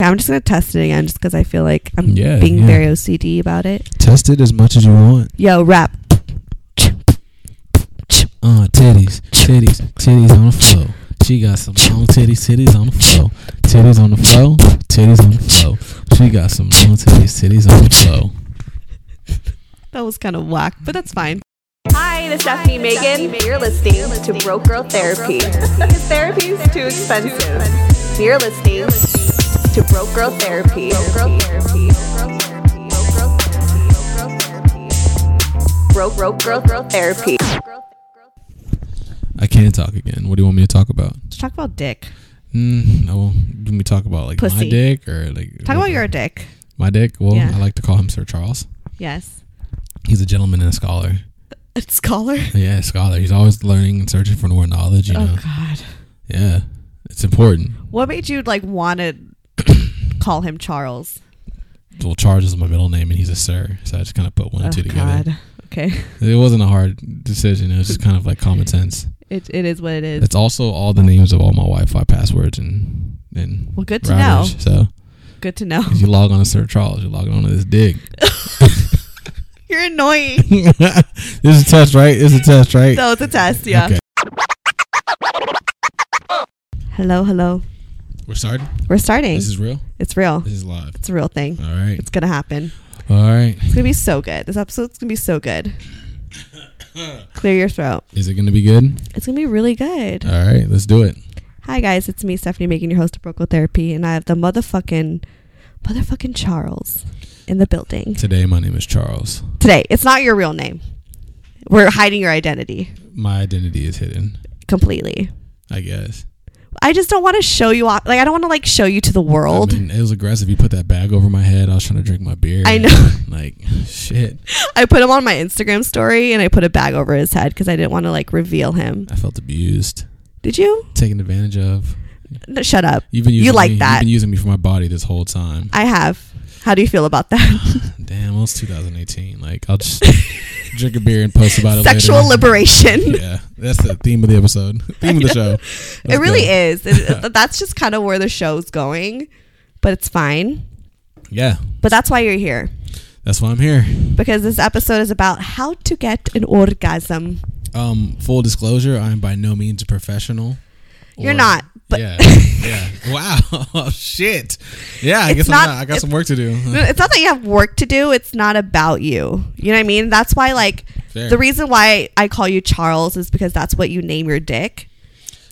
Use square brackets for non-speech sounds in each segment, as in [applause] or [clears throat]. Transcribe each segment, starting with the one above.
I'm just gonna test it again, just because I feel like I'm Yeah, being yeah. very OCD about it. Test it as much as you want. Yo, rap. Uh, titties, titties, titties on the floor. She got some long titties, titties on the floor. Titties on the floor, titties on the floor. She got some long titties, titties on the floor. [laughs] That was kind of whack, but that's fine. Hi, this is Stephanie Megan. You're listening to Broke Girl Therapy. [laughs] Because therapy is too expensive. You're listening to Broke Girl Therapy. Broke Girl Therapy. Broke Girl Girl Therapy. I can't talk again. What do you want me to talk about? Let's talk about dick. Mm, no, do we talk about like my dick or like Talk about your dick. my dick? Well, Yeah. I like to call him Sir Charles. Yes. He's a gentleman and a scholar. [laughs] A scholar. Yeah, a scholar. He's always learning and searching for more knowledge. You know. Oh God. Yeah, it's important. What made you like want to call him Charles? Well, Charles is my middle name, and he's a sir, so I just kind of put one and oh two together. God. Okay. It wasn't a hard decision. It was just kind of like common sense. It it is what it is. It's also all the names of all my Wi-Fi passwords and and well, good to routers. So. Good to know. you log on to Sir Charles, you're logging on to this dig. [laughs] You're annoying. [laughs] this is a test, right? This is a test, right? So it's a test, yeah. Okay. Hello, hello. We're starting. We're starting. This is real. it's real. This is live. It's a real thing. All right. It's gonna happen. All right. It's gonna be so good. This episode's gonna be so good. [coughs] Clear your throat. Is it going to be good? It's gonna be really good. All right. Let's do it. Hi guys, it's me, Stephanie, Megan your host of Broke Girl Therapy, and I have the motherfucking, motherfucking Charles in the building Today, my name is Charles. today. It's not your real name. We're hiding your identity My identity is hidden. completely. I guess. I just don't want to show you off. Like I don't want to like show you to the world. I mean, it was aggressive. You put that bag over my head. I was trying to drink my beer. I know. [laughs] Like shit. I put him on my Instagram story and I put a bag over his head because I didn't want to like reveal him. I felt abused, Did you? taken advantage of. No, shut up. You've been using You like me, that. You've been using me for my body this whole time. I have. How do you feel about that? [laughs] Damn, well, it's 2018. Like, I'll just drink a beer and post about it. Sexual later. liberation. [laughs] Yeah, that's the theme of the episode. [laughs] theme of the show. it really is. It, that's just kind of where the show's going, but it's fine. Yeah, But that's why you're here that's why I'm here. because this episode is about how to get an orgasm. Um, full disclosure, I am by no means a professional. You're Or- not, but yeah, yeah. Wow, oh, [laughs] shit. Yeah, I It's guess not- I'm not. I got some work to do. it's [laughs] not that you have work to do. It's not about you. You know what I mean? That's why, like, Fair. the reason why I call you Charles is because that's what you name your dick.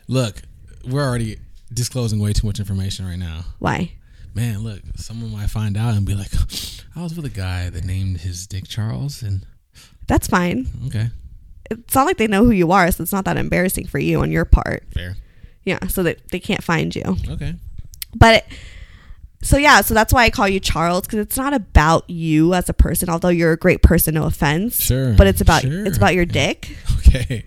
Look, we're already disclosing way too much information right now. Why? Man, look, someone might find out and be like, [gasps] I was with a guy that named his dick Charles, and That's fine. okay, It's not like they know who you are, so it's not that embarrassing for you on your part. fair. Yeah, so that they can't find you. Okay. But so yeah, so that's why I call you Charles because it's not about you as a person. Although you're a great person, no offense. Sure, But it's about sure. it's about your [laughs] dick. Okay.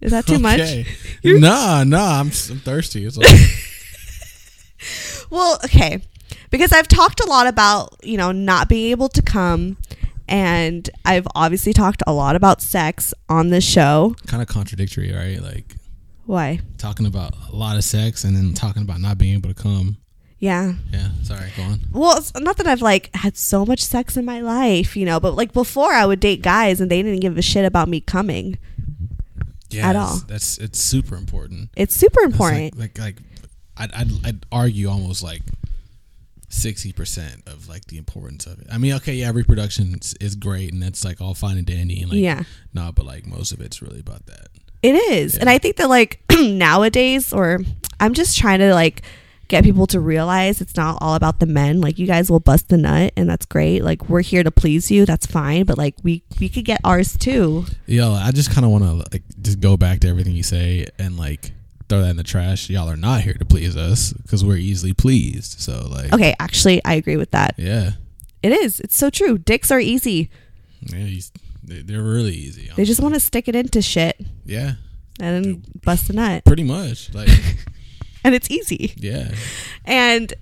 Is that too much? Okay. [laughs] Nah, nah, I'm, I'm thirsty. It's all, [laughs] Well, okay. Because I've talked a lot about, you know, not being able to come and I've obviously talked a lot about sex on this show. kind of contradictory, right? Like Why? talking about a lot of sex and then talking about not being able to come. Yeah. Yeah, sorry, go on. Well, it's not that I've like had so much sex in my life, you know, but like before I would date guys and they didn't give a shit about me coming. Yeah, At all. That's it's super important. It's super important. Like, like, like I'd, I'd, I'd argue almost like sixty percent of like the importance of it. I mean, okay, yeah, reproduction is, is great and that's like all fine and dandy and like Yeah. no, but like most of it's really about that. It is. And I think that like [clears throat] nowadays or I'm just trying to like get people to realize it's not all about the men. Like you guys will bust the nut and that's great. Like we're here to please you. That's fine, but like we we could get ours too. Yo, I just kind of want to like just go back to everything you say and like throw that in the trash. Y'all are not here to please us because we're easily pleased. So like, Okay, actually I agree with that. yeah, It is. It's so true. Dicks are easy. yeah, they- they're really easy. They just want to stick it into shit yeah, and then bust a nut. pretty much. Like, [laughs] And it's easy. yeah, And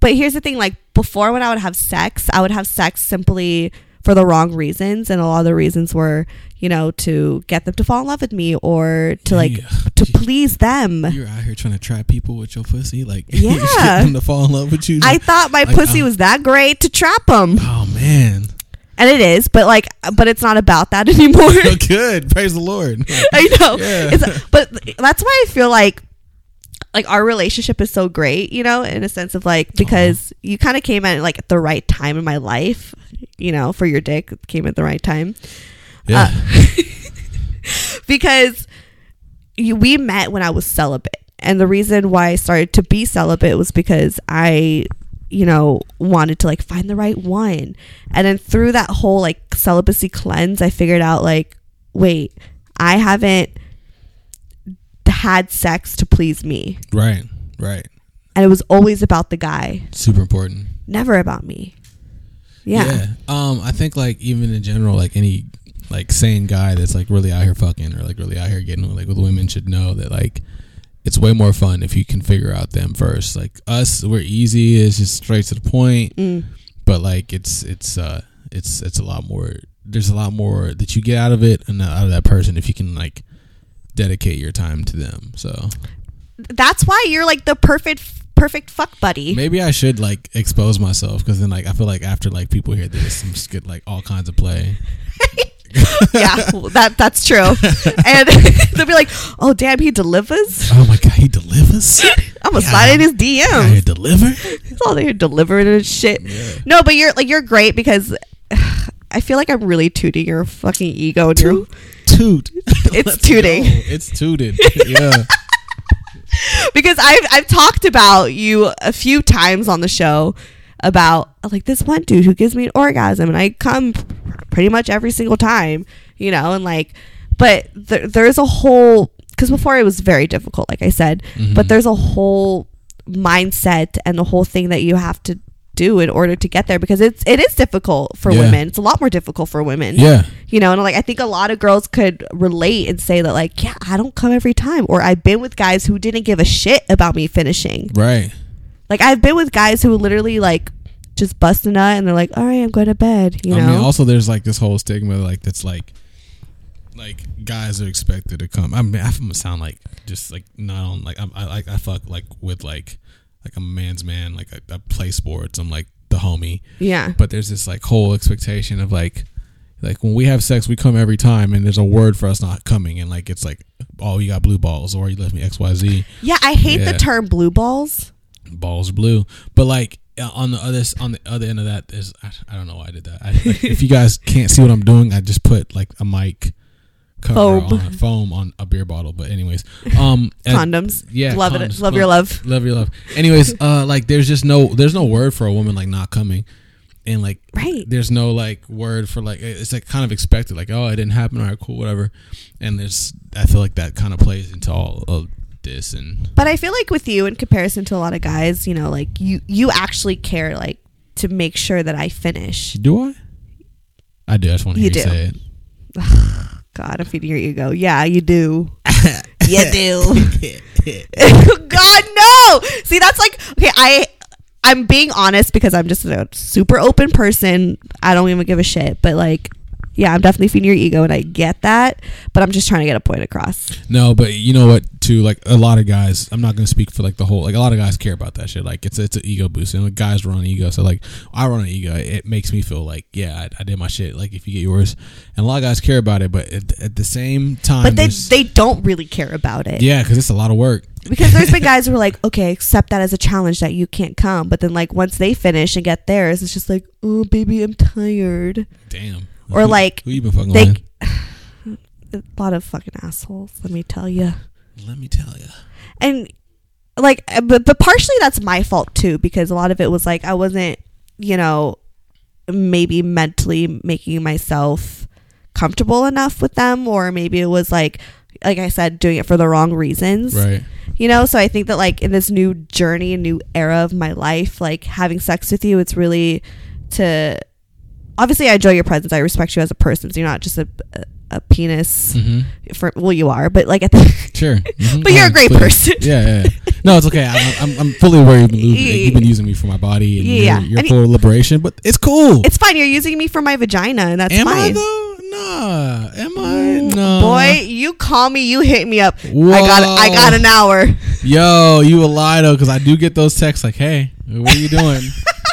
but here's the thing like before when I would have sex, I would have sex simply for the wrong reasons and a lot of the reasons were, you know, to get them to fall in love with me or to like Yeah. to please them. you're out here trying to trap people with your pussy, like [laughs] Yeah. them to fall in love with you. I thought my Like, pussy was that great to trap them. oh man, And it is, but like but it's not about that [laughs] anymore. [laughs] good. Praise the Lord. [laughs] I know. Yeah. It's, but that's why I feel like like our relationship is so great, you know, in a sense of like because you kind of came at like at the right time in my life, you know, for your dick came at the right time Yeah, uh, because you, we met when I was celibate, and the reason why I started to be celibate was because I you know wanted to like find the right one. And then through that whole like celibacy cleanse i figured out like wait i haven't had sex to please me. Right, right. and it was always about the guy. Super important. never about me. Yeah, Um, I think like even in general, like any like sane guy that's like really out here fucking or like really out here getting like with women should know that like it's way more fun if you can figure out them first. Like us, we're easy. It's just straight to the point. Mm. But like it's it's uh it's it's a lot more. There's a lot more that you get out of it and out of that person if you can like dedicate your time to them. So that's why you're like the perfect perfect fuck buddy maybe I should like expose myself because then like I feel like after like people hear this, I'm just get like all kinds of play. [laughs] [laughs] yeah well, that that's true and [laughs] they'll be like oh damn he delivers Oh my god, he delivers. [laughs] i'm gonna Yeah. slide in his I dms deliver. It's all there delivering and shit. No, but you're like you're great because [sighs] I feel like I'm really tooting your fucking ego and your Toot. It's Let's tooting. go. It's tooted. Yeah. because I've I've talked about you a few times on the show about like this one dude who gives me an orgasm and I come pretty much every single time, you know, and like but there, there's a whole because before it was very difficult, like I said, but mm-hmm. there's a whole mindset and the whole thing that you have to do in order to get there because it's it is difficult for Yeah. women. It's a lot more difficult for women. Yeah. You know, and like I think a lot of girls could relate and say that like, yeah, I don't come every time or I've been with guys who didn't give a shit about me finishing. Right. Like I've been with guys who literally like just bust a nut and they're like, "All right, I'm going to bed," you know. I mean, also there's like this whole stigma, like that's like, like guys are expected to come. I mean, I'm gonna sound like just like not on like I'm, I like I fuck like with like like a man's man. Like I, I play sports. I'm like the homie. yeah. But there's this like whole expectation of like. Like when we have sex, we come every time, and there's a word for us not coming, and like it's like, oh, you got blue balls, or you left me X, Y, Z. Yeah, I hate Yeah. the term blue balls. Balls blue. But like uh, on the other on the other end of that, there's I, I don't know why I did that. I, like, if you guys can't see what I'm doing, I just put like a mic cover Foam. on foam on a beer bottle. But anyways, um, [laughs] Condoms. yeah, Love it. Love your love. love your love. Anyways, uh, like there's just no there's no word for a woman like not coming. And like, Right. there's no like word for like it's like kind of expected, like oh it didn't happen, all right, cool, whatever. And there's I feel like that kind of plays into all of this, and But I feel like with you in comparison to a lot of guys, you know, like you you actually care like to make sure that I finish. do I? I do. I just want to You hear you do. say it. [sighs] God, I'm feeding your ego. Yeah, you do. [laughs] you do. [laughs] God no. See, that's like okay. I I'm being honest because I'm just a super open person. I don't even give a shit. But like, yeah, I'm definitely feeding your ego, and I get that. But I'm just trying to get a point across. No, but you know what? Too like a lot of guys. I'm not gonna speak for like the whole. Like a lot of guys care about that shit. Like it's it's an ego boost, and like, guys run an ego. So like I run an ego. It makes me feel like yeah, I, I did my shit. Like if you get yours, and a lot of guys care about it, but at, at the same time, But they they don't really care about it. yeah, because it's a lot of work. because there's been [laughs] guys who are like, okay, accept that as a challenge that you can't come, but then like once they finish and get theirs, it's just like, oh baby, I'm tired. Damn. Or Who- like who you been fucking they, [laughs] a lot of fucking assholes. Let me tell you. Let me tell you. and like uh, but, but partially that's my fault too because a lot of it was like i wasn't you know maybe mentally making myself comfortable enough with them or maybe it was like like i said doing it for the wrong reasons Right. you know so i think that like in this new journey new era of my life like having sex with you it's really to obviously i enjoy your presence i respect you as a person so you're not just a, a, a penis Mm-hmm. for well you are but like at the [laughs] Sure. Mhm. But you're a great please. person. Yeah, yeah, yeah. No, it's okay. I'm, I'm, I'm fully aware you've been, you've been using me for my body and Yeah. you're, you're And full of liberation, but it's cool. It's fine. You're using me for my vagina, and that's Am I though? Nah. Am I? No. Boy, you call me, you hit me up. I got I got an hour. Yo, you a lie though, because I do get those texts like, "Hey, what are you doing?" [laughs]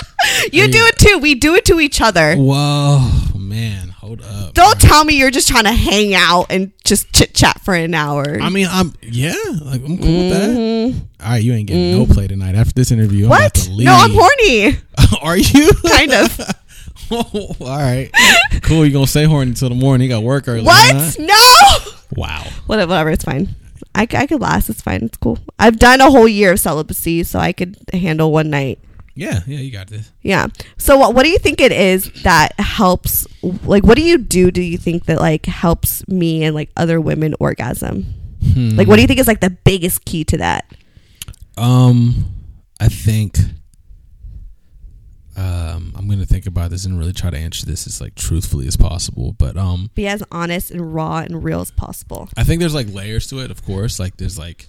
[laughs] You do it too. We do it to each other. Whoa, man, hold up. Don't tell me you're just trying to hang out and just chit chat for an hour. I mean, I'm yeah, like I'm cool with that. All right, you ain't getting no play tonight after this interview. I'm Mm-hmm. what? to leave. No, I'm horny. [laughs] Are you? [laughs] Kind of. all right, cool. You gonna stay horny until the morning? You got work early. What? huh? No. Wow. Whatever. Whatever. It's fine. I, I could last. It's fine. It's cool. I've done a whole year of celibacy, so I could handle one night. Yeah, yeah, you got this. Yeah. So what what do you think it is that helps like what do you do do you think that like helps me and like other women orgasm? Hmm. Like what do you think is like the biggest key to that? Um, I think um I'm gonna think about this and really try to answer this as like truthfully as possible. But um, Be as honest and raw and real as possible. I think there's like layers to it. Of course, like there's like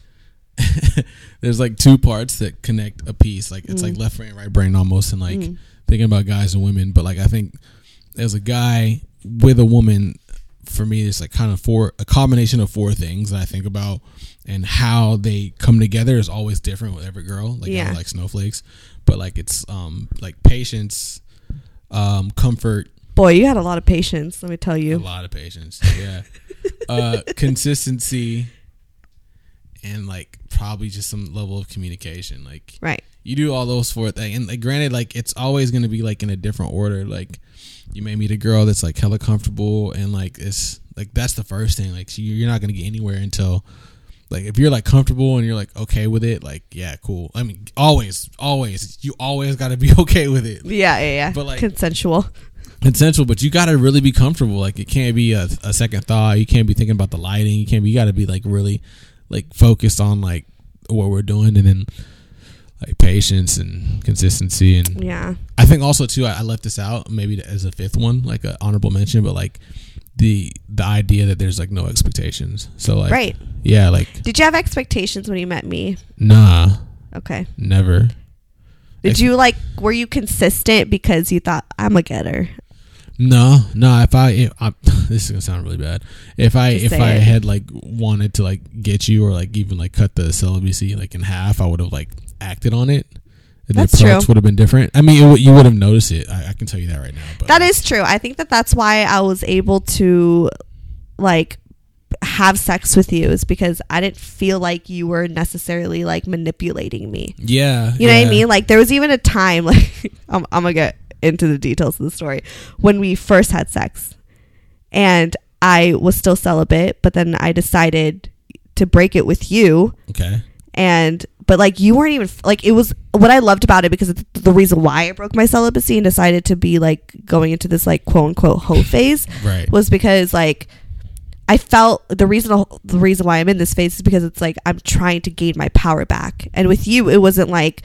[laughs] there's like two parts that connect a piece. Like it's like left brain, right brain almost, and like thinking about guys and women. But like I think as a guy with a woman, for me, it's like kind of four a combination of four things that I think about, and how they come together is always different with every girl. Like Yeah. yeah. like snowflakes, but like it's um like patience, um comfort, Boy, you had a lot of patience, let me tell you, a lot of patience. Yeah. [laughs] uh, consistency and like probably just some level of communication. Like Right. you do all those four things, and like granted, like it's always going to be like in a different order. Like you may meet a girl that's like hella comfortable, and like it's like that's the first thing. Like she, you're not going to get anywhere until. Like if you're like comfortable and you're like okay with it, like yeah, cool. I mean, always, always, you always got to be [laughs] okay with it. Yeah, yeah, yeah. But, like- consensual. essential, but you got to really be comfortable. Like it can't be a, a second thought. You can't be thinking about the lighting. You can't be. You got to be like really like focused on like what we're doing, and then like patience and consistency. And Yeah. I think also too, I, I left this out maybe as a fifth one, like an honorable mention, but like the the idea that there's like no expectations. So like Right. yeah, like Did you have expectations when you met me? nah, Okay. never. Did Ex- you like were you consistent because you thought I'm a getter? No, no. If I, if I [laughs] this is gonna sound really bad. If I, Just if I it. had like wanted to like get you or like even like cut the celibacy like in half, I would have like acted on it. And That's the approach would have been different. I mean, it, you would have noticed it. I, I can tell you that right now. But That is true. I think that that's why I was able to like have sex with you is because I didn't feel like you were necessarily like manipulating me. yeah. You know what I mean? Like there was even a time [laughs] like I'm, I'm gonna get into the details of the story when we first had sex, and I was still celibate, but then I decided to break it with you, Okay. and but like you weren't even like it was what I loved about it because it's the reason why I broke my celibacy and decided to be like going into this like quote unquote hoe [laughs] phase Right. was because like I felt the reason the reason why I'm in this phase is because it's like I'm trying to gain my power back. And with you, it wasn't like,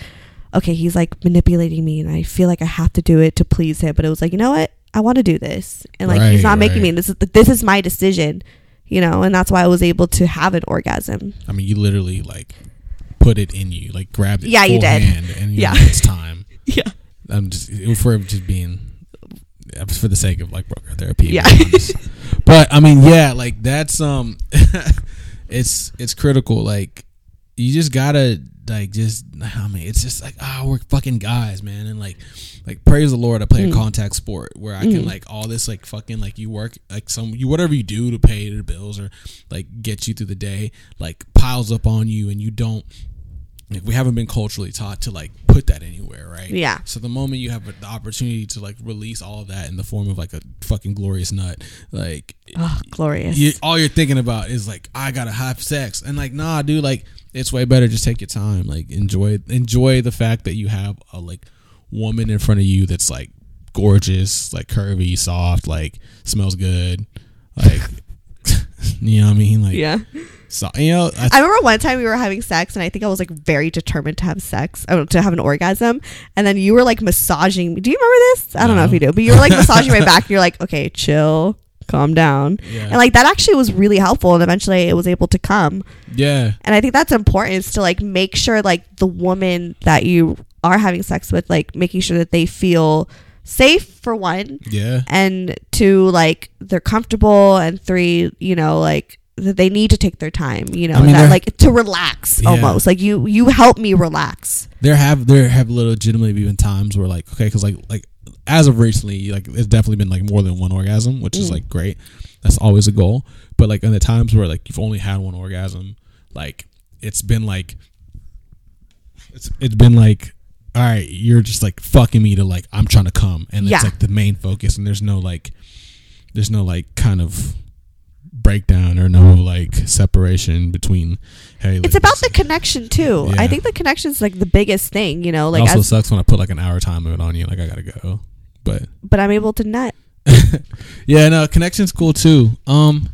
okay, he's like manipulating me, and I feel like I have to do it to please him. But it was like, you know what, I want to do this, and like he's Right, not making me. This is this is my decision, you know, and that's why I was able to have an orgasm. I mean, you literally like put it in you, like grabbed it. Yeah, you did. And Yeah. yeah, it's time. [laughs] Yeah, I'm just it was for just being for the sake of like Broke Girl Therapy. Yeah. [laughs] But I mean, yeah, like that's um, [laughs] it's it's critical. Like you just gotta like just I mean it's just like ah we're fucking guys man. And like like praise the Lord I play a contact sport where I can like all this like fucking like you work like some you whatever you do to pay the bills or like get you through the day like piles up on you and you don't like we haven't been culturally taught to like put that anywhere right Yeah. so the moment you have the opportunity to like release all of that in the form of like a fucking glorious nut like Oh, glorious. you, all you're thinking about is like I gotta have sex, and like nah, dude, like it's way better. Just take your time, like enjoy enjoy the fact that you have a like woman in front of you that's like gorgeous, like curvy, soft, like smells good, like [laughs] you know what I mean, like yeah. So you know I, remember one time we were having sex, and I think I was like very determined to have sex, uh, to have an orgasm. And then you were like massaging me. Do you remember this? I don't know if you do, but you were like [laughs] massaging my back. And you're like, okay, chill, calm down. Yeah. And like that actually was really helpful. And eventually it was able to come. yeah, And I think that's important is to like make sure like the woman that you are having sex with, like making sure that they feel safe for one yeah, and two like they're comfortable and three you know like that they need to take their time you know I mean, that like to relax Yeah. almost. Like you you help me relax. There have there have legitimately been times where like okay because like like as of recently like it's definitely been like more than one orgasm which is mm. like great. That's always a goal. But like in the times where like you've only had one orgasm like it's been like it's it's been like all right you're just like fucking me to like i'm trying to come. And Yeah. it's like the main focus. And there's no like there's no like kind of breakdown or no like separation between hey it's like, about the connection too i think the connection is like the biggest thing you know it like also as, sucks when I put like an hour time limit on you. Like I gotta go. But but i'm able to nut [laughs] yeah, no, connection's cool too. Um,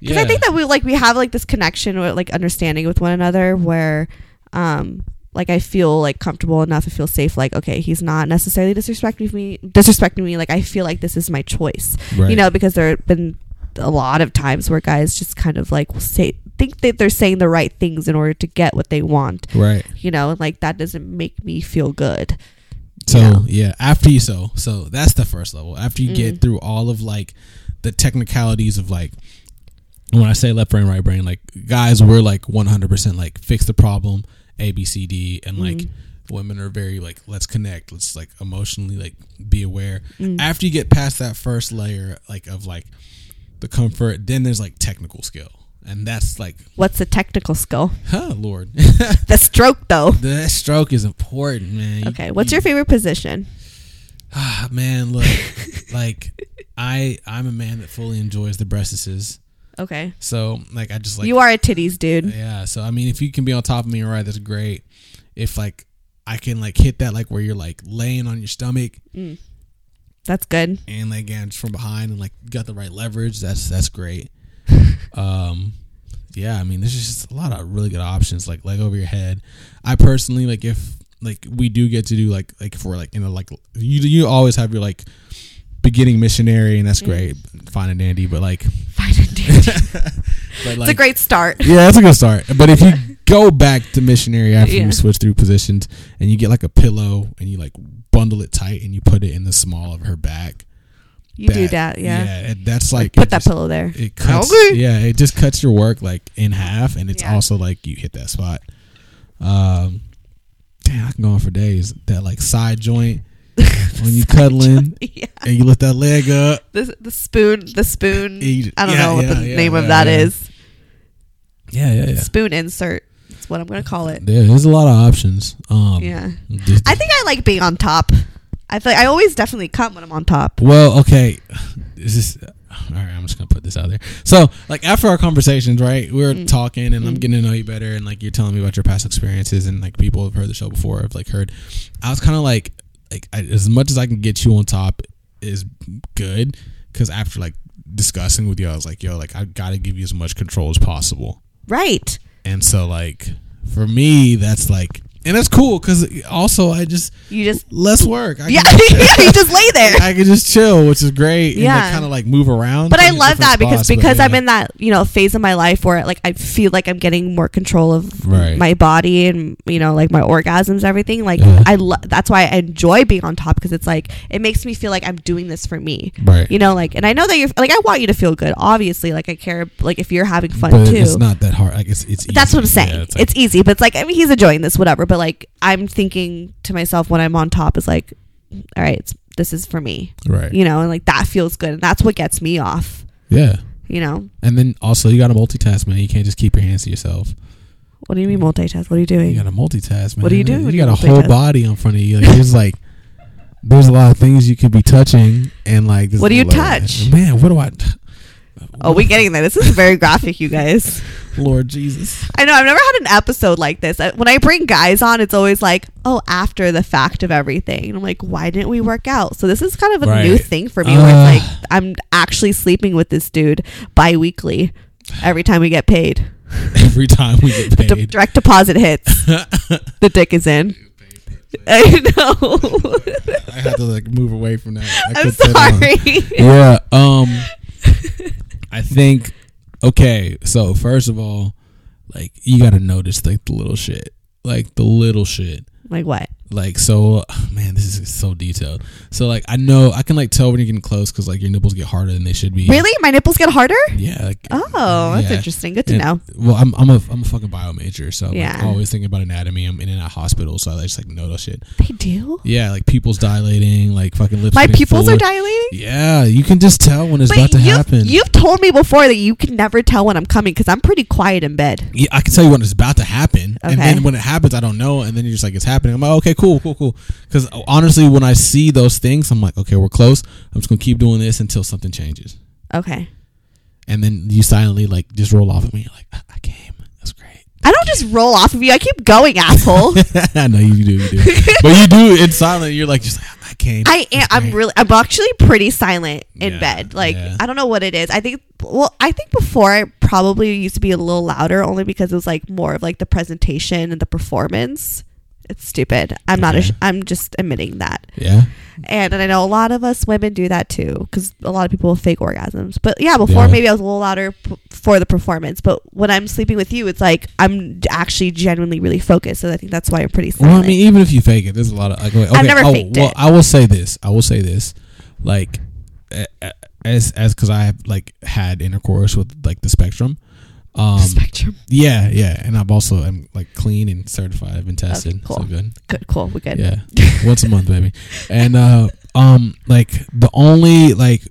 because yeah, i think that we like we have like this connection or like understanding with one another where um like I feel like comfortable enough. I feel safe. Like okay, he's not necessarily disrespecting me. Disrespecting me. Like I feel like this is my choice. right. you know because there have been a lot of times where guys just kind of like say think that they're saying the right things in order to get what they want right. you know and like that doesn't make me feel good So Yeah. yeah, after you so so that's the first level. After you Mm. get through all of like the technicalities of like when I say left brain, right brain, like guys, we're like one hundred percent like fix the problem, A B C D, and like Mm. women are very like let's connect, let's like emotionally like be aware. Mm. After you get past that first layer like of like the comfort, then there's like technical skill, and that's like what's the technical skill huh, Lord, [laughs] the stroke though that stroke is important, man. Okay what's you- your favorite position Ah, man, look, [laughs] like I I'm a man that fully enjoys the breastises. okay So like I just like you are a titties dude yeah. So I mean, if you can be on top of me, all right, that's great. If like I can like hit that like where you're like laying on your stomach that's good and like again from behind and like got the right leverage, that's that's great. [laughs] um, yeah, I mean, there's just a lot of really good options like leg over your head. I personally like if like we do get to do like like for like you know like you you always have your like beginning missionary and that's great, fine and dandy, but like [laughs] fine and dandy [laughs] but like it's a great start yeah, that's a good start. But if you go back to missionary after Yeah. you switch through positions and you get like a pillow and you like bundle it tight and you put it in the small of her back, you do that yeah, yeah, it, that's like put that just- pillow there It cuts, Okay. yeah, it just cuts your work like in half, and it's Yeah. also like you hit that spot. Um, damn, I can go on for days. That like side joint [laughs] when you cuddling [laughs] yeah and you lift that leg up. the, the spoon the spoon You- i don't yeah, know what the yeah, name of yeah, that yeah. is. Yeah, yeah, yeah. spoon insert that's what i'm gonna call it Yeah, there's a lot of options. Um, yeah I think I like being on top. I feel like I always definitely come when I'm on top. Well, okay. this Is all right? I'm just gonna put this out there. So, like after our conversations, right? We were talking, and I'm getting to know you better, and like you're telling me about your past experiences, and like people have heard the show before, have like heard. I was kind of like, like I, as much as I can get you on top is good, because after like discussing with you, I was like, yo, like I gotta give you as much control as possible, Right. And so like for me, that's like and that's cool because also I just You just less work. I yeah, can, [laughs] yeah, you just lay there. I can just chill, which is great. Yeah. and kind of like move around. But I love that because spots, but because I'm in that you know phase of my life where like I feel like I'm getting more control of Right. my body and you know like my orgasms and everything. Like Yeah. I lo- that's why I enjoy being on top because it's like it makes me feel like I'm doing this for me. right. You know, like, and I know that you're like, I want you to feel good. Obviously, like, I care, like, if you're having fun but too. it's not that hard. Like it's it's. That's what I'm saying. Yeah, it's, like- easy, but it's like, I mean, he's enjoying this, whatever. But like, I'm thinking to myself when I'm on top is like, all right, it's, this is for me, right. you know, and like that feels good, and that's what gets me off, Yeah, you know. and then also you got to multitask, man. You can't just keep your hands to yourself. What do you mean multitask? What are you doing? You got to multitask, man. What are you doing? when You you got a whole body in front of you. Like there's like. There's a lot of things you could be touching, and like, this What do you touch? man? What do I? Oh, we getting there. This is very graphic, you guys. Lord Jesus. I know. I've never had an episode like this. When I bring guys on, it's always like, oh, after the fact of everything. And I'm like, why didn't we work out? So this is kind of a new thing for me where Uh. it's like I'm actually sleeping with this dude bi weekly every time we get paid. [laughs] Every time we get D- paid, direct deposit hits. [laughs] the dick is in. [laughs] I know. I had to like move away from that. I I'm could sit on- sorry. Yeah. Um. I think. Okay. So first of all, like you got to notice like the little shit, like the little shit. like what? Like so, man, this is so detailed. So like I know I can like tell when you're getting close because like your nipples get harder than they should be. Really? My nipples get harder? Yeah. Like, Oh, that's yeah. interesting. Good to And- know. Well, I'm I'm a I'm a fucking bio major, so I'm like, Yeah. always thinking about anatomy. I'm in and out of hospital, so I just like know those shit. They do? Yeah, like pupils dilating, like fucking lips. My pupils are dilating? Yeah, you can just tell when it's about to happen. you've told me before that you can never tell when I'm coming because I'm pretty quiet in bed. yeah, I can tell you when it's about to happen, and then when it happens, I don't know, and then you're just like, it's happening. I'm like, okay, cool, cool, cool. Because uh, honestly, when I see those things, I'm like, okay, we're close. I'm just gonna keep doing this until something changes, Okay. and then you silently like just roll off of me. You're like, I, I came. That's great. I don't just roll off of you. I keep going, asshole. [laughs] I know you do, you do, [laughs] but you do in silent. You're like, just like, I came. I am. I'm really. I'm actually pretty silent in Yeah, bed. Like yeah. I don't know what it is. I think. Well, I think before I probably used to be a little louder, only because it was like more of like the presentation and the performance. It's stupid. I'm not. Okay. A, I'm just admitting that. Yeah. And, and I know a lot of us women do that too, because a lot of people have fake orgasms. But yeah, before Yeah. maybe I was a little louder p- for the performance. But when I'm sleeping with you, it's like I'm actually genuinely really focused. So I think that's why I'm pretty Well. I mean, even if you fake it, there's a lot of. Like, okay, never oh, faked well, it. I will say this. I will say this, like, as as because I have like had intercourse with like the spectrum. Um, Spectrum. yeah, yeah, and I've also I'm like clean and certified. I've been tested, cool. so good. Good. Cool. We're good. Yeah, once a month, baby. And uh, um, like the only like,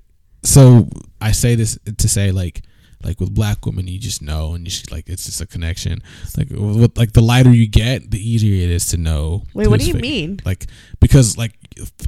so I say this to say like, like with black women, you just know, and you just like it's just a connection. Like with like the lighter you get, the easier it is to know. Wait, what do you mean? Like because like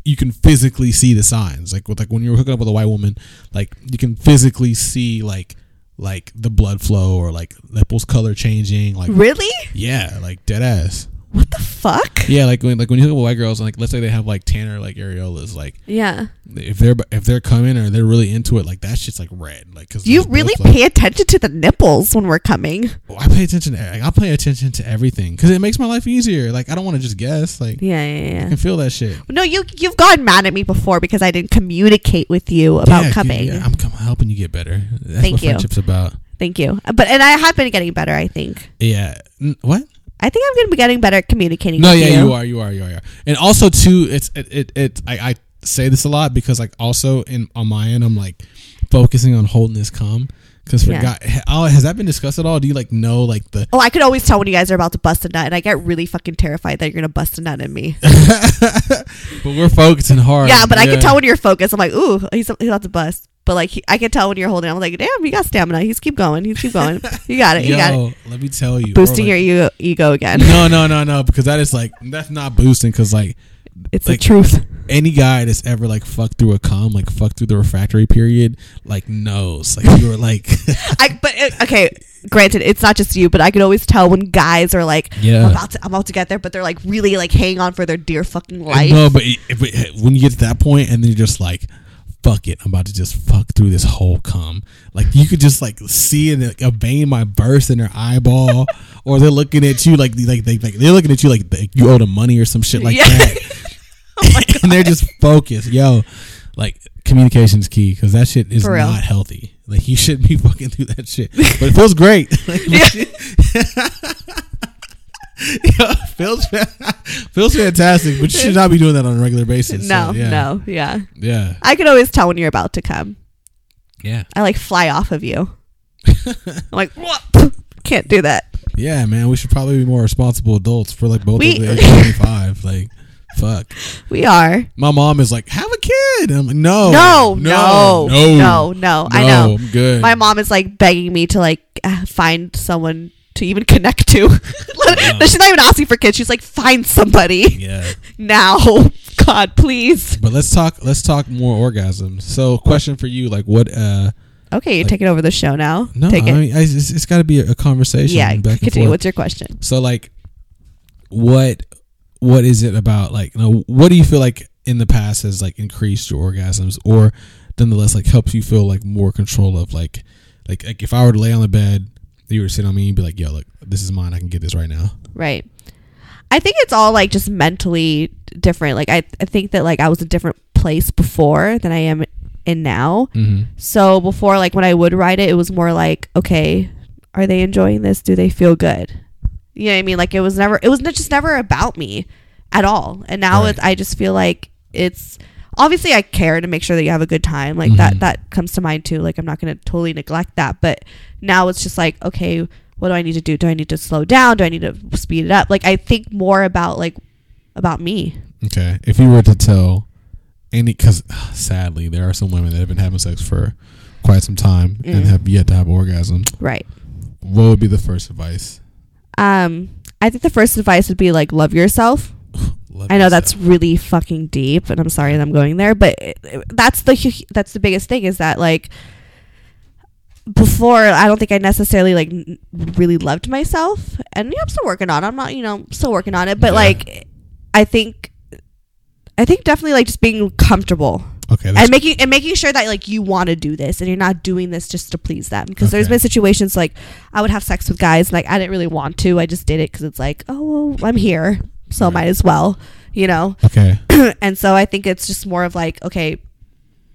you can physically see the signs. Like with like when you're hooking up with a white woman, like you can physically see like like the blood flow or like nipples color changing. Like Really? yeah, like dead ass. What the fuck? Yeah, like when like when you look at white girls, like let's say they have like tanner like areolas, like Yeah. if they're if they're coming or they're really into it, like that shit's like red, like because You really pay attention to the nipples when we're coming. Oh, I pay attention. To, like, I pay attention to everything because it makes my life easier. Like I don't want to just guess. Like Yeah, yeah, yeah. I can feel that shit. No, you you've gotten mad at me before because I didn't communicate with you about Yeah, coming. Yeah, I'm, I'm helping you get better. That's Thank what you. friendship's about. Thank you. But and I have been getting better. I think. Yeah. N- What? I think I'm gonna be getting better at communicating. No, with yeah, you. you are, you are, you are, you are. And also too, it's it, it, it I, I say this a lot because like also in on my end, I'm like focusing on holding this calm because for Yeah. God, oh, has that been discussed at all? Do you like know like the Oh, I could always tell when you guys are about to bust a nut, and I get really fucking terrified that you're gonna bust a nut in me. [laughs] but we're focusing hard. yeah, but I can tell when you're focused. I'm like, ooh, he's, he's about to bust. But like, he, I can tell when you're holding. I'm like, damn, you got stamina. He's keep going. He's keep going. [laughs] You got it. You Yo, got it. let me tell you, Boosting like- your ego, ego again. No, no, [laughs] no, no, because that is like that's not boosting. Because like It's like- the truth. Any guy that's ever like fucked through a cum, like fucked through the refractory period, like knows. Like you were like, [laughs] I but uh, okay. Granted, it's not just you, but I can always tell when guys are like, Yeah. I'm about to, I'm about to get there, but they're like really like hanging on for their dear fucking life. no, but, it, but when you get to that point, and then you're just like, fuck it, I'm about to just fuck through this whole cum. Like you could just like see it, like, a vein my burst in their eyeball, [laughs] or they're looking at you like like they like they're looking at you like, like you owe them money or some shit like Yeah. that, [laughs] [laughs] Oh [laughs] and they're just focused. Yo, like communication's key because that shit is not healthy. Like you shouldn't be [laughs] fucking through that shit, but it feels great. Yo, feels feels fantastic, but you should not be doing that on a regular basis. no, So, yeah. no, yeah. yeah, I can always tell when you're about to come. yeah, I like fly off of you. I'm like, "Whoop." can't do that. yeah, man. We should probably be more responsible adults for like both We- of the age of twenty five. Like, fuck. We are. My mom is like, have a kid. I'm like, no, No, no, no, no, no. I know. I'm good. My mom is like begging me to like uh, find someone to even [laughs] connect to. [laughs] She's not even asking for kids. She's like, find somebody yeah. [laughs] now. God, please. But let's talk. Let's talk more orgasms. So, question for you: like, what? uh Okay, you're taking over the show now. No, Take I it. mean, I, it's, it's got to be a, a conversation. yeah, continue. What's your question? So like what what is it about like you know, what do you feel like in the past has like increased your orgasms or nonetheless like helps you feel like more control of like like like if I were to lay on the bed, you were sitting on me, you'd be like, yo, look, this is mine, I can get this right now. Right. I think it's all like just mentally different. Like I, I think that like I was a different place before than I am in now. Mm-hmm. So before, like when I would write it, it was more like, okay, are they enjoying this? Do they feel good? You know what I mean? Like it was never, it was just never about me at all. And now Right. I just feel like it's obviously I care to make sure that you have a good time. Like Mhm. that, that comes to mind too. Like I'm not going to totally neglect that. But now it's just like, okay, what do I need to do? Do I need to slow down? Do I need to speed it up? Like I think more about like, about me. Okay. If you were to tell any cuz [sighs] sadly there are some women that have been having sex for quite some time and Mm. have yet to have orgasm, Right. what would be the first advice? Um, I think the first advice would be like, love yourself. Love I know yourself. that's really fucking deep, and I'm sorry that I'm going there, but it, it- that's the that's the biggest thing is that like before I don't think I necessarily like n- really loved myself, and yeah, I'm still working on. it. I'm not, you know, still working on it, but Yeah. like I think I think definitely like just being comfortable Okay, and making and making sure that like you want to do this and you're not doing this just to please them because there's been situations like I would have sex with guys like I didn't really want to I just did it because it's like oh well, I'm here so Right. might as well you know [clears throat] okay. and so I think it's just more of like okay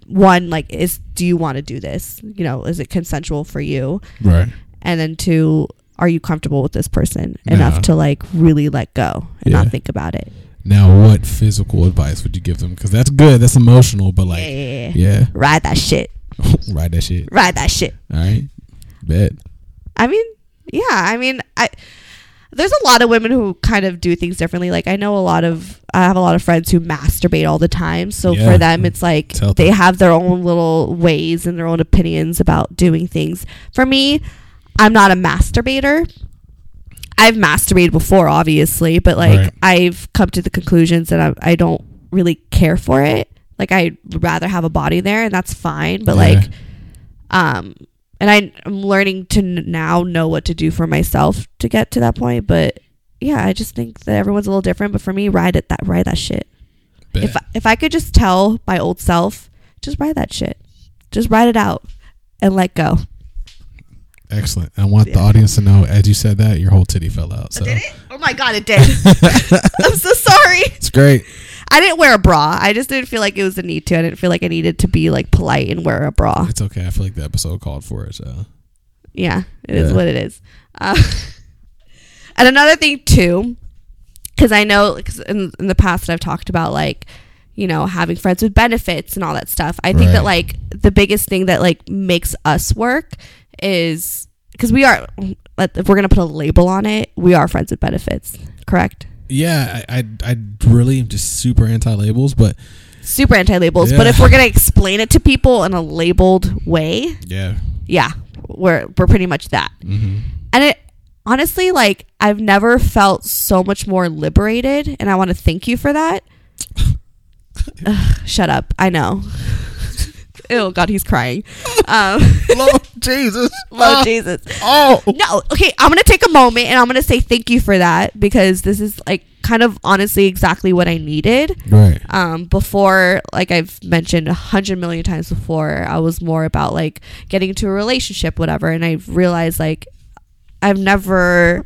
one like is do you want to do this you know is it consensual for you Right. and then two are you comfortable with this person Yeah. enough to like really let go and Yeah. not think about it Now, what physical advice would you give them? Because that's good. That's emotional, but like, yeah, yeah, ride that shit [laughs] ride that shit. ride that shit All right, bet. I mean, yeah, I mean, I there's a lot of women who kind of do things differently. Like I know a lot of I have a lot of friends who masturbate all the time. So Yeah. for them it's like healthy. they have their own little ways and their own opinions about doing things. For me, I'm not a masturbator. I've masturbated before obviously, but like Right. I've come to the conclusions that I I don't really care for it. Like I'd rather have a body there and that's fine, but Yeah. like um and I, i'm learning to n- now know what to do for myself to get to that point but yeah i just think that everyone's a little different but for me ride it that ride that shit bet. if if i could just tell my old self just ride that shit just ride it out and let go Excellent. I want the audience to know, as you said that, your whole titty fell out. So did it oh my god it did [laughs] i'm so sorry it's great. i didn't wear a bra i just didn't feel like it was a need to i didn't feel like i needed to be like polite and wear a bra It's okay. I feel like the episode called for it. So yeah, it is Yeah. what it is. Uh, [laughs] and another thing too, because I know 'cause in, in the past I've talked about like, you know, having friends with benefits and all that stuff. I think that like the biggest thing that like makes us work is because we are, if we're gonna put a label on it, we are friends with benefits, correct? yeah, I I, I really am just super anti labels, but Super anti labels, but if we're gonna explain it to people in a labeled way, yeah. yeah, we're we're pretty much that. hmm And it honestly, like, I've never felt so much more liberated, and I want to thank you for that. [laughs] Ugh, shut up. I know. Oh God, he's crying. [laughs] Um, Lord [laughs] Jesus. Lord Jesus. Oh. No, okay. I'm gonna take a moment and I'm gonna say thank you for that because this is like kind of honestly exactly what I needed. Right. Um, before, like I've mentioned a hundred million times before, I was more about like getting into a relationship, whatever. And I realized like I've never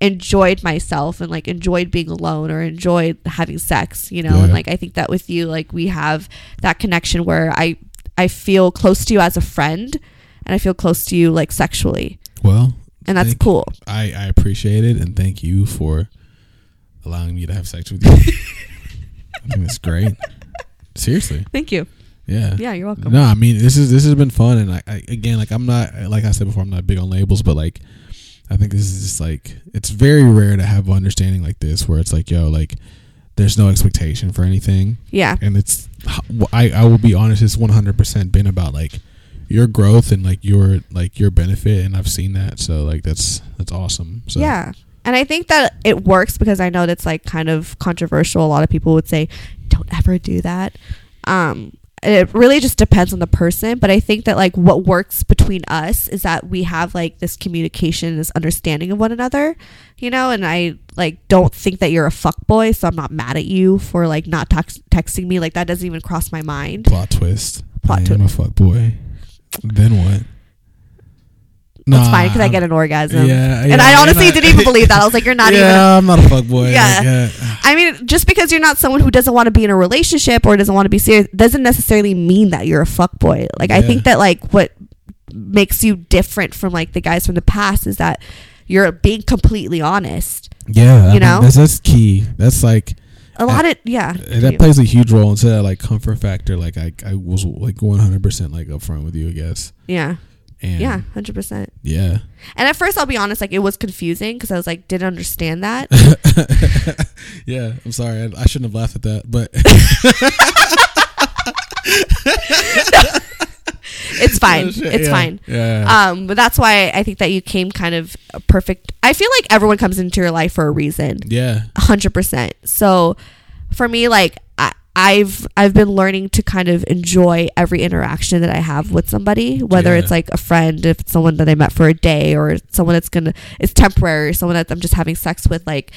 enjoyed myself and like enjoyed being alone or enjoyed having sex, you know. Yeah. And like I think that with you, like we have that connection where I I feel close to you as a friend, and I feel close to you like sexually, Well, and that's cool. I, I appreciate it and thank you for allowing me to have sex with you. [laughs] I think that's great. Seriously. Thank you. Yeah. Yeah, you're welcome. No, I mean this is this has been fun, and I, I again like I'm not like I said before I'm not big on labels, but like I think this is just like it's very rare to have understanding like this where it's like yo like there's no expectation for anything, Yeah. and it's I I will be honest, it's 100 percent been about like your growth and like your like your benefit, and I've seen that, so like that's that's awesome. So Yeah. And I think that it works because I know that's like kind of controversial. A lot of people would say, don't ever do that. Um, it really just depends on the person. But I think that like what works between us is that we have like this communication, this understanding of one another, you know, and I like don't think that you're a fuck boy. So I'm not mad at you for like not tex- texting me. Like that doesn't even cross my mind. plot twist. Plot I am a fuck boy. Then what? That's Nah, fine because I get an orgasm. Yeah, and I honestly and I- didn't even believe that. I was like, you're not [laughs] yeah, even I'm not a fuck boy. [laughs] Yeah. Like, yeah. I mean, just because you're not someone who doesn't want to be in a relationship or doesn't want to be serious doesn't necessarily mean that you're a fuck boy. Like I think that like what makes you different from like the guys from the past is that you're being completely honest. Yeah, I You mean, know? that's that's key. That's like A lot of yeah. Eh, that plays a huge role into that like comfort factor. Like I, I was like 100 percent like upfront with you, I guess. yeah. And Yeah, 100%. yeah, And at first I'll be honest like it was confusing because I was like didn't understand that. [laughs] yeah. I'm sorry, I, I shouldn't have laughed at that, but [laughs] it's fine. Oh, it's yeah. fine. Yeah, Um, but that's why I think that you came kind of perfect. I feel like everyone comes into your life for a reason. yeah, hundred percent. So for me, like I've I've been learning to kind of enjoy every interaction that I have with somebody, whether Yeah. it's like a friend, if it's someone that I met for a day, or someone that's gonna it's temporary, someone that I'm just having sex with. Like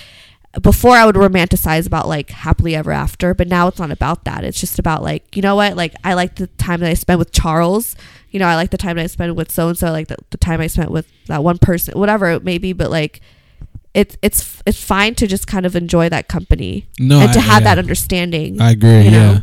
before, I would romanticize about like happily ever after, but now it's not about that. It's just about like you know what, like I like the time that I spent with Charles. You know, I like the time that I spent with so and so. Like the, the time I spent with that one person, whatever it may be. But like it's it's it's fine to just kind of enjoy that company No, and to I- have yeah. that understanding. I agree. you know? yeah.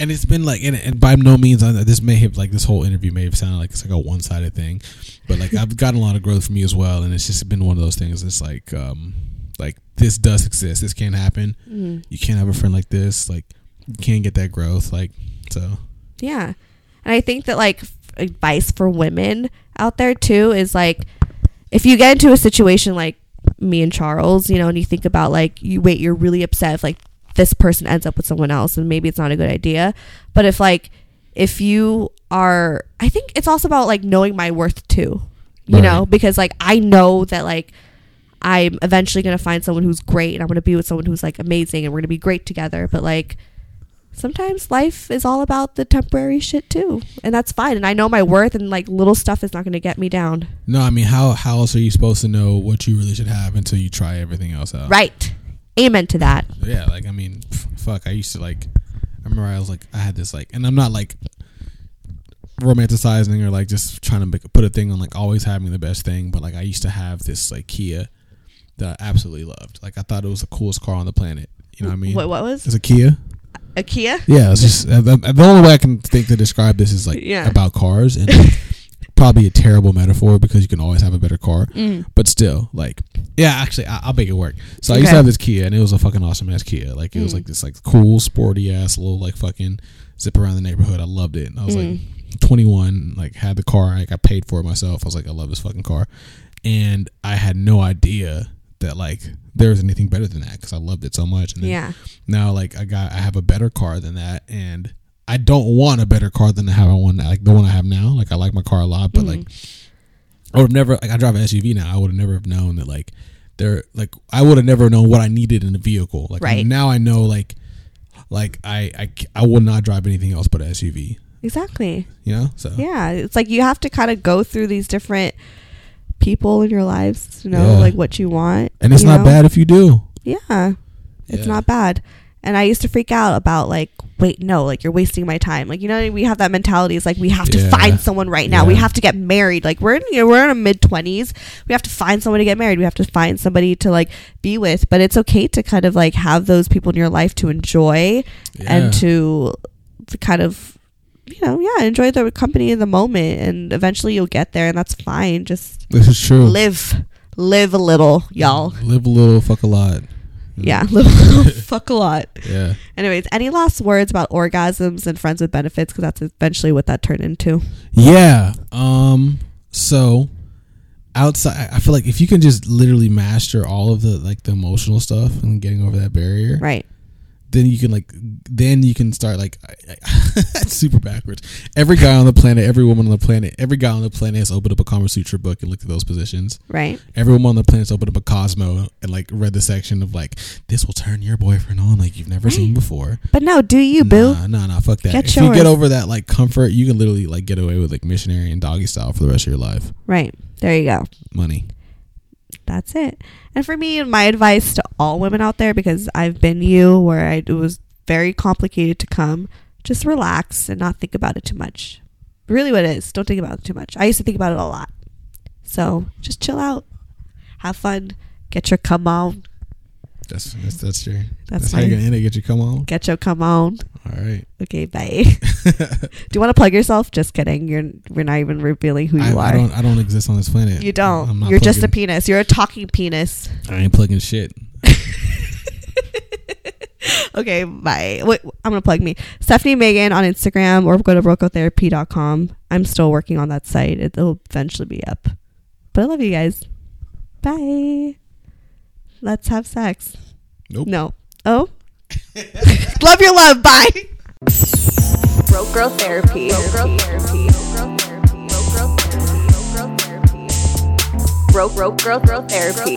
And it's been like, and, and by no means, I, this may have like this whole interview may have sounded like it's like a one sided thing, but like I've gotten a lot of growth from you as well, and it's just been one of those things. It's like, um, like this does exist. This can't happen. Mhm. You can't have a friend like this. Like you can't get that growth. Like so. Yeah. And I think that like f- advice for women out there too is like if you get into a situation like me and Charles, you know, and you think about like you wait, you're really upset if like this person ends up with someone else and maybe it's not a good idea. But if like if you are I think it's also about like knowing my worth too. You know, because like I know that like I'm eventually gonna find someone who's great and I'm gonna be with someone who's like amazing and we're gonna be great together. But like sometimes life is all about the temporary shit too. And that's fine. And I know my worth and like little stuff is not gonna get me down. No, I mean, how how else are you supposed to know what you really should have until you try everything else out? Right. Amen to that. Yeah, like I mean, fuck. I used to like. I remember I was like, I had this like, and I'm not like romanticizing or like just trying to make, put a thing on like always having the best thing, but like I used to have this like Kia that I absolutely loved. Like I thought it was the coolest car on the planet. You know what I mean? What what was? It's a Kia. A Kia? Yeah, it's just uh, the, only way I can think to describe this is like Yeah. about cars and probably a terrible metaphor because you can always have a better car. Mm. But still, like, yeah, actually, I, I'll make it work. So I used to have this Kia, and it was a fucking awesome ass Kia. Like, it was Mm. like this, like, cool, sporty ass little, like, fucking zip around the neighborhood. I loved it. And I was Mm. like 21, like, had the car. Like, I paid for it myself. I was like, I love this fucking car, and I had no idea that like there was anything better than that because I loved it so much. And then Yeah. now, like, I got, I have a better car than that, and I don't want a better car than the have I one like the one I have now. Like, I like my car a lot, but Mhm. like. I would have never like I drive an SUV now. I would have never have known that like there like I would have never known what I needed in a vehicle. Like Right. now I know like like I I I would not drive anything else but an SUV. Exactly. You know, so Yeah. It's like you have to kind of go through these different people in your lives to know Yeah. like what you want. and it's not know? bad if you do. Yeah. It's Yeah. not bad. And I used to freak out about like, wait, no, like you're wasting my time. Like you know, we have that mentality. It's like we have to Yeah. find someone right now. We have to get married. Like we're in, you know, we're in our mid twenties. We have to find someone to get married. We have to find somebody to like be with. But it's okay to kind of like have those people in your life to enjoy Yeah. and to, to kind of, you know, yeah, enjoy the company in the moment. And eventually you'll get there, and that's fine. Just This is true. live, live a little, y'all. Live a little, fuck a lot. Yeah, [laughs] live a little, [laughs] fuck a lot. Yeah. Anyways, any last words about orgasms and friends with benefits? Because that's eventually what that turned into. Yeah. Um. So outside, I feel like if you can just literally master all of the like the emotional stuff and getting over that barrier, Right. Then you can like then you can start like [laughs] it's super backwards. Every guy on the planet, every woman on the planet, every guy on the planet has opened up a Kama Sutra book and looked at those positions. Right. Every woman on the planet has opened up a Cosmo and like read the section of like this will turn your boyfriend on like you've never seen before. But no, do you, boo? Nah, nah, nah, fuck that. Get if you get over that like comfort, you can literally like get away with like missionary and doggy style for the rest of your life. Right. There you go. Money. That's it. And for me, my advice to all women out there, because I've been you where I, it was very complicated to come, just relax and not think about it too much. Really, what it is. Don't think about it too much. I used to think about it a lot. So just chill out, have fun, get your come on, That's that's that's your That's that's, how you're gonna end it. Get your come on. get your come on. All right. Okay, bye. [laughs] Do you want to plug yourself? Just kidding. You're we're not even revealing who I, you I are. don't I don't exist on this planet. you don't. I'm not You're just a penis. You're a talking penis. I ain't plugging shit. [laughs] Okay, bye. Wait, I'm gonna plug me. Stephanie Megan on Instagram or go to brocotherapy.com. I'm still working on that site. It'll eventually be up. But I love you guys. Bye. Let's have sex. Nope. No. Oh? [laughs] love your love. Bye. Broke Girl Therapy. Broke Girl Therapy. Broke girl therapy. Broke Girl therapy. Bro rope Girl Therapy.